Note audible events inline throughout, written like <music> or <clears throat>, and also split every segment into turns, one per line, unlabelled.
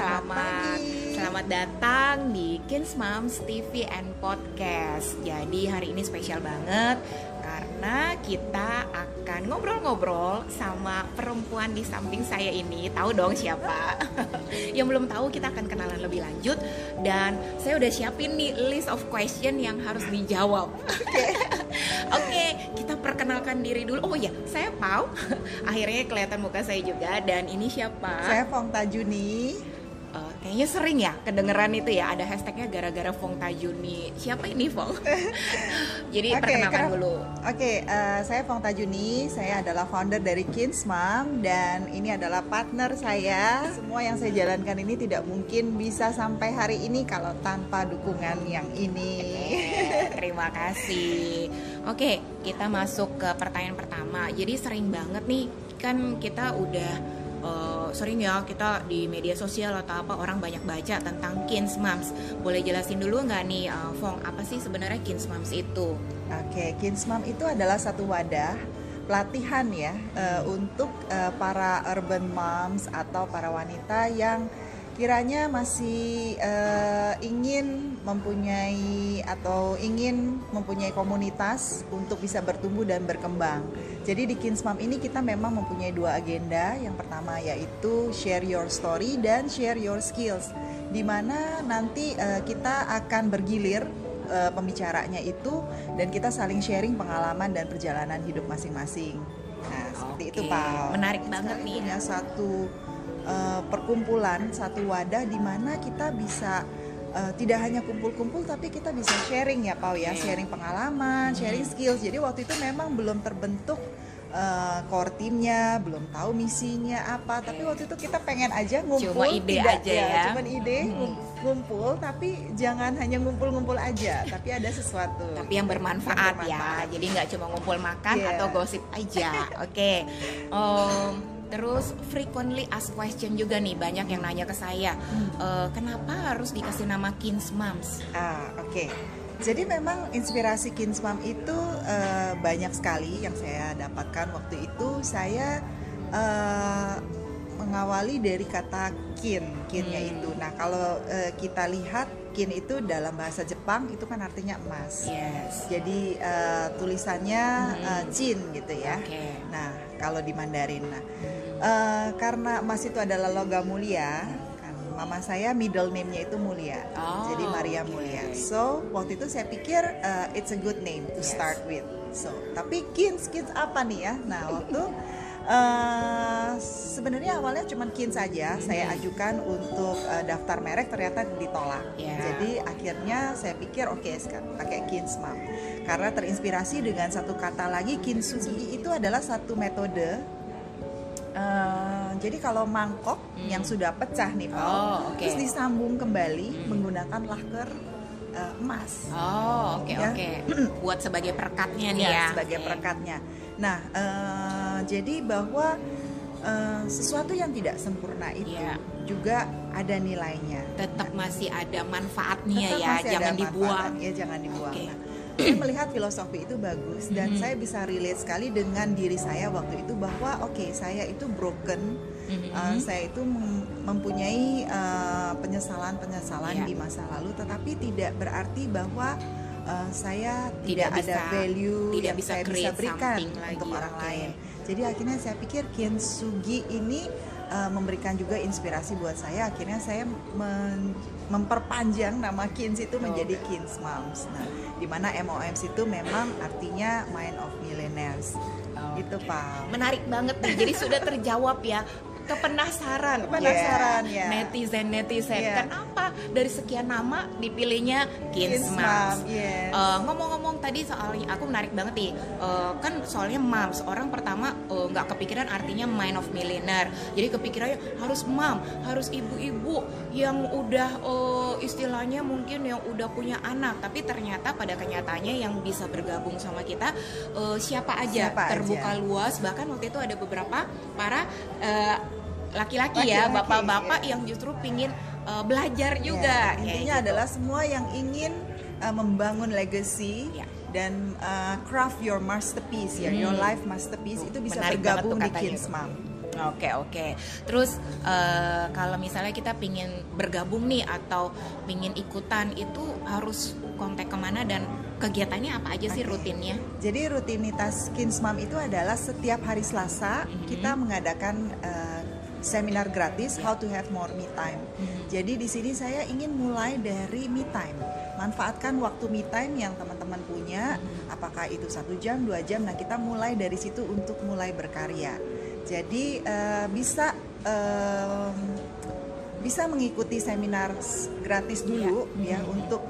Selamat
pagi.
selamat datang di Kins Moms TV and Podcast. Jadi hari ini spesial banget karena kita akan ngobrol-ngobrol sama perempuan di samping saya ini. Tahu dong siapa? <laughs> yang belum tahu kita akan kenalan lebih lanjut dan saya udah siapin nih list of question yang harus dijawab. <laughs> Oke, kita perkenalkan diri dulu. Oh ya, saya Pau. <laughs> Akhirnya kelihatan muka saya juga dan ini siapa?
Saya Fong Tajuni.
Kayaknya sering ya kedengeran itu ya ada hashtagnya gara-gara Fong Tajuni siapa ini Fong <laughs> jadi
Oke,
perkenalkan dulu
Oke, eh, saya Fong Tajuni. Saya adalah founder dari Kins Mom dan ini adalah partner saya. Semua yang saya jalankan ini tidak mungkin bisa sampai hari ini kalau tanpa dukungan yang ini.
Eh, <laughs> terima kasih oke kita masuk ke pertanyaan pertama jadi sering banget nih kan kita udah sering ya kita di media sosial atau apa orang banyak baca tentang Kins Moms boleh jelasin dulu nggak nih eh, Fong apa sih sebenarnya Kins Moms itu?
Oke, Kins Mom itu adalah satu wadah pelatihan ya eh, untuk eh, para urban moms atau para wanita yang kiranya masih eh, ingin mempunyai atau ingin mempunyai komunitas untuk bisa bertumbuh dan berkembang. Jadi di Kins Mom ini kita memang mempunyai dua agenda. Yang pertama yaitu share your story dan share your skills. Di mana nanti eh, kita akan bergilir eh, pembicaranya itu dan kita saling sharing pengalaman dan perjalanan hidup masing-masing. Nah, seperti itu,
Oke,
Pak.
menarik banget nih.
Punya satu eh, perkumpulan, satu wadah di mana kita bisa eh, tidak hanya kumpul-kumpul tapi kita bisa sharing ya, Pau ya,
Oke.
sharing pengalaman, sharing skills. Jadi waktu itu memang belum terbentuk eh, core timnya, belum tahu misinya apa, tapi waktu itu kita pengen aja ngumpul
Cuma ide
tidak-
aja ya.
cuman ide
Hmm.
ngum- ngumpul tapi jangan hanya ngumpul-ngumpul aja, tapi ada sesuatu.
tapi yang bermanfaat,
Yang bermanfaat.
ya jadi nggak cuma ngumpul makan
Iya.
atau gosip aja oke Em, terus frequently asked question juga nih banyak yang nanya ke saya Eh, kenapa harus dikasih nama Kins Moms
Ah, oke. Jadi memang inspirasi Kins Mom itu eh, banyak sekali yang saya dapatkan waktu itu. Saya eh, mengawali dari kata kin, kinnya
Hmm.
itu. Nah, kalau eh, kita lihat kin itu dalam bahasa Jepang itu kan artinya emas.
yes
Jadi eh, tulisannya
Hmm.
jin gitu ya.
oke
Nah, kalau di Mandarin. Nah, eh, karena emas itu adalah logam mulia, kan mama saya middle name-nya itu mulia.
Oh,
Jadi Maria
oke.
Mulia. So, waktu itu saya pikir uh, it's a good name to
Yes.
start with. So, tapi Kins Kins apa nih ya? Nah, waktu uh, sebenarnya awalnya cuma Kins saja saya ajukan untuk uh, daftar merek ternyata ditolak.
Ya.
Jadi akhirnya saya pikir oke sekarang pakai Kins Mom. Karena terinspirasi dengan satu kata lagi kintsugi itu adalah satu metode Uh, jadi kalau mangkok
Hmm.
yang sudah pecah nih Pak,
Oh, oke.
terus disambung kembali
Hmm.
menggunakan laker uh, emas.
oh oke
Ya.
oke <clears throat> buat sebagai perekatnya nih
Ya,
ya
sebagai
Oke.
perekatnya. Nah, uh, jadi bahwa uh, sesuatu yang tidak sempurna itu
Iya.
juga ada nilainya.
tetap masih ada manfaatnya
Tetap
ya
masih ada
jangan dibuang
ya jangan dibuang.
Oke.
Nah, saya melihat filosofi itu bagus dan
Mhm.
saya bisa relate sekali dengan diri saya waktu itu bahwa oke saya itu broken,
Mhm.
uh, saya itu mem- mempunyai uh, penyesalan-penyesalan
Iya.
di masa lalu, tetapi tidak berarti bahwa uh, saya tidak,
Tidak
ada
bisa-
value
tidak
yang
bisa
saya bisa berikan
lagi,
untuk orang
oke.
lain. Jadi akhirnya saya pikir kintsugi ini uh, memberikan juga inspirasi buat saya. Akhirnya saya men- memperpanjang nama Kins itu menjadi Kins Moms. Nah, di mana MOMs itu memang artinya Mind of Millionaires. Gitu, Pak.
menarik banget nih jadi sudah terjawab ya kepenasaran
Kepenasaran, ya.
netizen netizen
Ya.
kenapa dari sekian nama dipilihnya Kins
Kins
Moms
Mom, yes.
Eh, ngomong-ngomong tadi soalnya aku menarik banget nih Eh, kan soalnya moms orang pertama eh, nggak kepikiran artinya mind of millionaire jadi kepikirannya harus mom harus ibu-ibu yang udah eh, istilahnya mungkin yang udah punya anak tapi ternyata pada kenyataannya yang bisa bergabung sama kita eh, siapa aja
Siapa
terbuka
aja.
luas bahkan waktu itu ada beberapa para eh, laki-laki ya bapak-bapak
ya.
yang justru pingin eh, belajar juga
Ya, intinya
gitu.
adalah semua yang ingin uh, membangun legacy
Ya.
dan uh, craft your masterpiece ya,
Hmm.
your life masterpiece itu bisa
Menarik tuh
di
katanya
Kins
tuh.
Mom.
Oke oke. Terus uh, kalau misalnya kita pingin bergabung nih atau pingin ikutan itu harus kontak ke mana dan kegiatannya apa aja sih okay. rutinnya?
Jadi rutinitas Kinsmam itu adalah setiap hari Selasa mm -hmm. kita mengadakan uh, seminar gratis How to Have More Me Time. Hmm. Jadi di sini saya ingin mulai dari me time. Manfaatkan waktu me time yang teman-teman punya, hmm. apakah itu satu jam, dua jam. Nah kita mulai dari situ untuk mulai berkarya. Jadi uh, bisa uh, bisa mengikuti seminar gratis dulu ya, ya hmm. untuk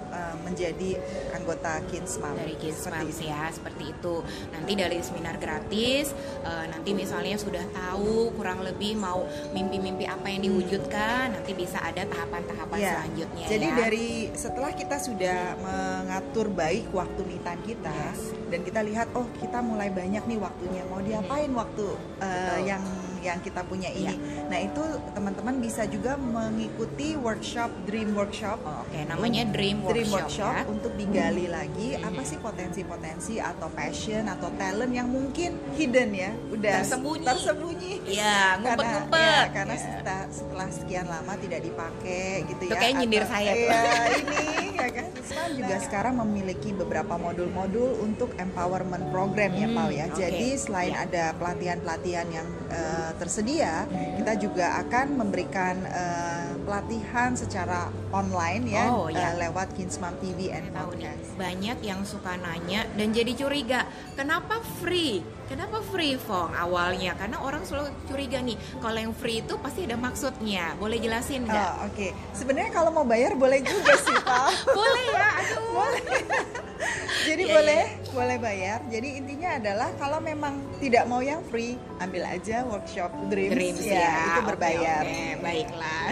menjadi anggota Kinsmam
dari Kinsmam ya seperti itu nanti dari seminar gratis uh, nanti misalnya sudah tahu kurang lebih mau mimpi-mimpi apa yang diwujudkan nanti bisa ada tahapan-tahapan ya. selanjutnya
jadi ya. dari setelah kita sudah mengatur baik waktu me kita yes. dan kita lihat oh kita mulai banyak nih waktunya mau diapain hmm. waktu uh, yang yang kita punya ini. Ya. Nah itu teman-teman bisa juga mengikuti workshop Dream Workshop.
Oh, Oke, okay. namanya Dream Workshop.
Dream Workshop ya? untuk digali hmm. lagi hmm. apa sih potensi-potensi atau passion atau talent yang mungkin hidden ya, udah
tersembunyi.
Tersembunyi.
Iya, <laughs> ngumpet-ngumpet.
Ya, karena ya. Setelah, setelah sekian lama tidak dipakai gitu
itu ya. kayak nyindir saya.
Ya, ini ya kan. Sekarang juga sekarang memiliki beberapa modul-modul untuk empowerment program ya, hmm, ya, Pau ya. Okay. Jadi selain ya. ada pelatihan-pelatihan yang uh, tersedia, kita juga akan memberikan uh, pelatihan secara online ya, oh, ya. Uh, lewat Kinsmam TV and Podcast.
Banyak yang suka nanya dan jadi curiga, kenapa free? Kenapa free Fong awalnya? Karena orang selalu curiga nih, kalau yang free itu pasti ada maksudnya. Boleh jelasin nggak?
Oh, Oke, okay. sebenarnya kalau mau bayar boleh juga sih Pak. <laughs>
boleh ya, aduh.
Boleh. <laughs> Jadi yeah, boleh, yeah. Boleh bayar. Jadi intinya adalah kalau memang tidak mau yang free, ambil aja workshop Dreams,
Dreams ya, ya.
itu berbayar. Okay,
okay. Baiklah.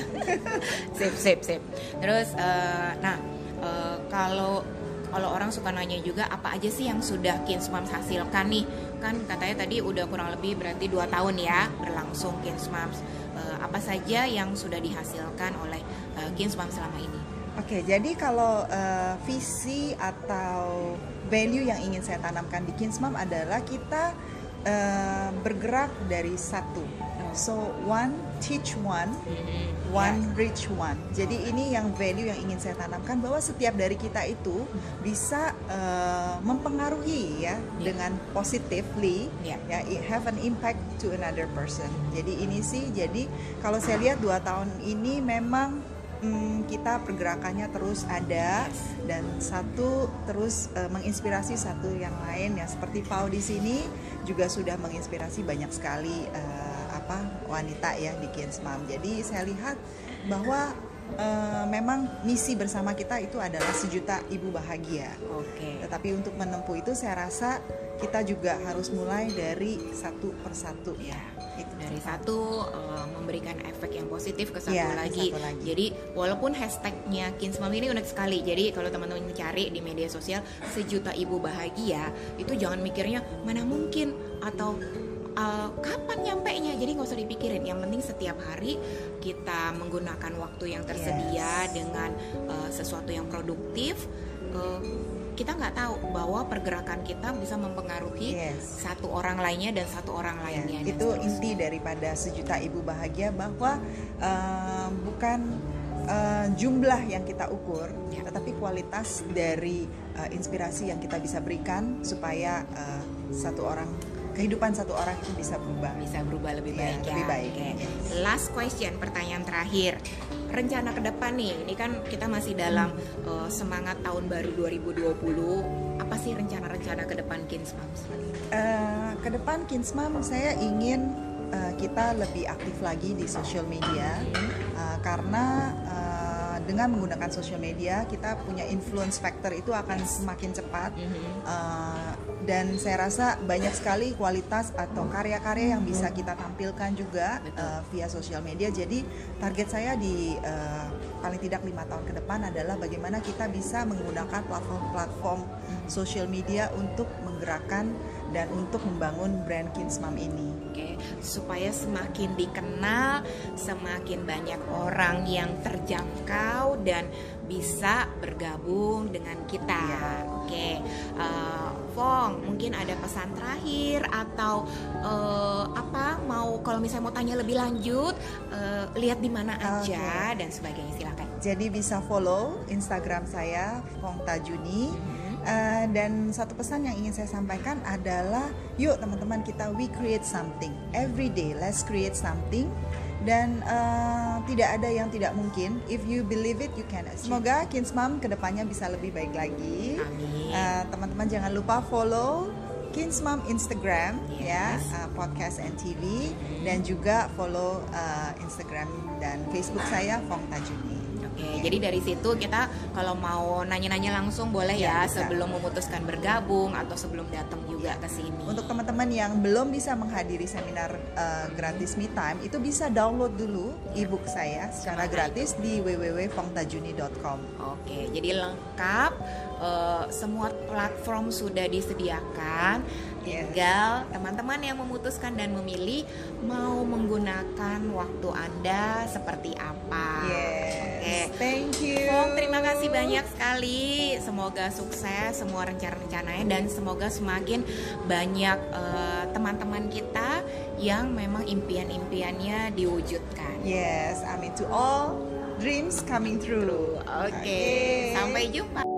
<laughs> sip, sip, sip. Terus, uh, nah uh, kalau kalau orang suka nanya juga apa aja sih yang sudah Kinsmams hasilkan nih kan katanya tadi udah kurang lebih berarti dua tahun ya berlangsung Kinsmams uh, apa saja yang sudah dihasilkan oleh uh, Kinsmams selama ini
Oke, jadi kalau uh, visi atau value yang ingin saya tanamkan di Kinsmam adalah kita uh, bergerak dari satu. So one teach one, mm-hmm. one reach one. Jadi ini yang value yang ingin saya tanamkan bahwa setiap dari kita itu bisa uh, mempengaruhi ya yeah. dengan positively yeah. ya have an impact to another person. Jadi ini sih jadi kalau saya lihat dua tahun ini memang hmm, kita pergerakannya terus ada dan satu terus uh, menginspirasi satu yang lain ya seperti Pau di sini juga sudah menginspirasi banyak sekali uh, apa wanita ya di Kids Mom. Jadi saya lihat bahwa uh, memang misi bersama kita itu adalah sejuta ibu bahagia.
Oke. Okay.
Tetapi untuk menempuh itu saya rasa kita juga harus mulai dari satu persatu ya
itu dari satu uh, memberikan efek yang positif ke satu, ya, lagi. satu lagi jadi walaupun hashtagnya Kinsmam ini unik sekali jadi kalau teman-teman cari di media sosial sejuta ibu bahagia itu jangan mikirnya mana mungkin atau uh, kapan nyampe nya jadi nggak usah dipikirin yang penting setiap hari kita menggunakan waktu yang tersedia yes. dengan uh, sesuatu yang produktif uh, kita nggak tahu bahwa pergerakan kita bisa mempengaruhi yes. satu orang lainnya dan satu orang lainnya.
Yeah, itu inti daripada sejuta ibu bahagia bahwa uh, bukan uh, jumlah yang kita ukur, yeah. tetapi kualitas dari uh, inspirasi yang kita bisa berikan supaya uh, satu orang kehidupan satu orang itu bisa berubah.
Bisa berubah lebih iya, baik ya,
lebih baik.
Okay. last question pertanyaan terakhir. Rencana ke depan nih ini kan kita masih dalam uh, semangat tahun baru 2020 apa sih rencana-rencana ke depan Kinsmam
uh, ke depan Kinsmam saya ingin uh, kita lebih aktif lagi di social media. Uh, karena uh, dengan menggunakan social media kita punya influence factor itu akan semakin cepat. Uh, dan saya rasa banyak sekali kualitas atau karya-karya yang bisa kita tampilkan juga uh, via sosial media. Jadi target saya di uh, paling tidak lima tahun ke depan adalah bagaimana kita bisa menggunakan platform-platform sosial media untuk menggerakkan dan untuk membangun brand Kinsmam ini.
Oke, supaya semakin dikenal, semakin banyak orang yang terjangkau dan bisa bergabung dengan kita. Ya. Oke, uh, Fong, mungkin ada pesan terakhir atau uh, apa mau kalau misalnya mau tanya lebih lanjut uh, lihat di mana aja okay. dan sebagainya silakan.
Jadi bisa follow Instagram saya Fong Tajuni. Mm -hmm. Uh, dan satu pesan yang ingin saya sampaikan adalah yuk teman-teman kita we create something every day let's create something dan uh, tidak ada yang tidak mungkin. If you believe it, you can achieve. Semoga Kins Mom ke depannya bisa lebih baik lagi.
Amin.
Uh, teman-teman jangan lupa follow Kins Mom Instagram ya, yes. ya, uh, podcast and TV dan juga follow uh, Instagram dan Facebook saya Fong Tajuni.
Oke, jadi dari situ kita kalau mau nanya-nanya langsung boleh ya, ya sebelum memutuskan bergabung atau sebelum datang juga ke sini.
Untuk teman-teman yang belum bisa menghadiri seminar uh, gratis Me Time, itu bisa download dulu ebook saya secara gratis itu? di www.fongtajuni.com.
Oke, jadi lengkap uh, semua platform sudah disediakan tinggal teman-teman yang memutuskan dan memilih mau menggunakan waktu anda seperti apa.
Yes. Oke, thank you.
Fong, terima kasih banyak sekali. Semoga sukses semua rencana-rencananya dan semoga semakin banyak uh, teman-teman kita yang memang impian-impiannya diwujudkan.
Yes, amin to all dreams coming true.
Oke, okay. okay. sampai jumpa.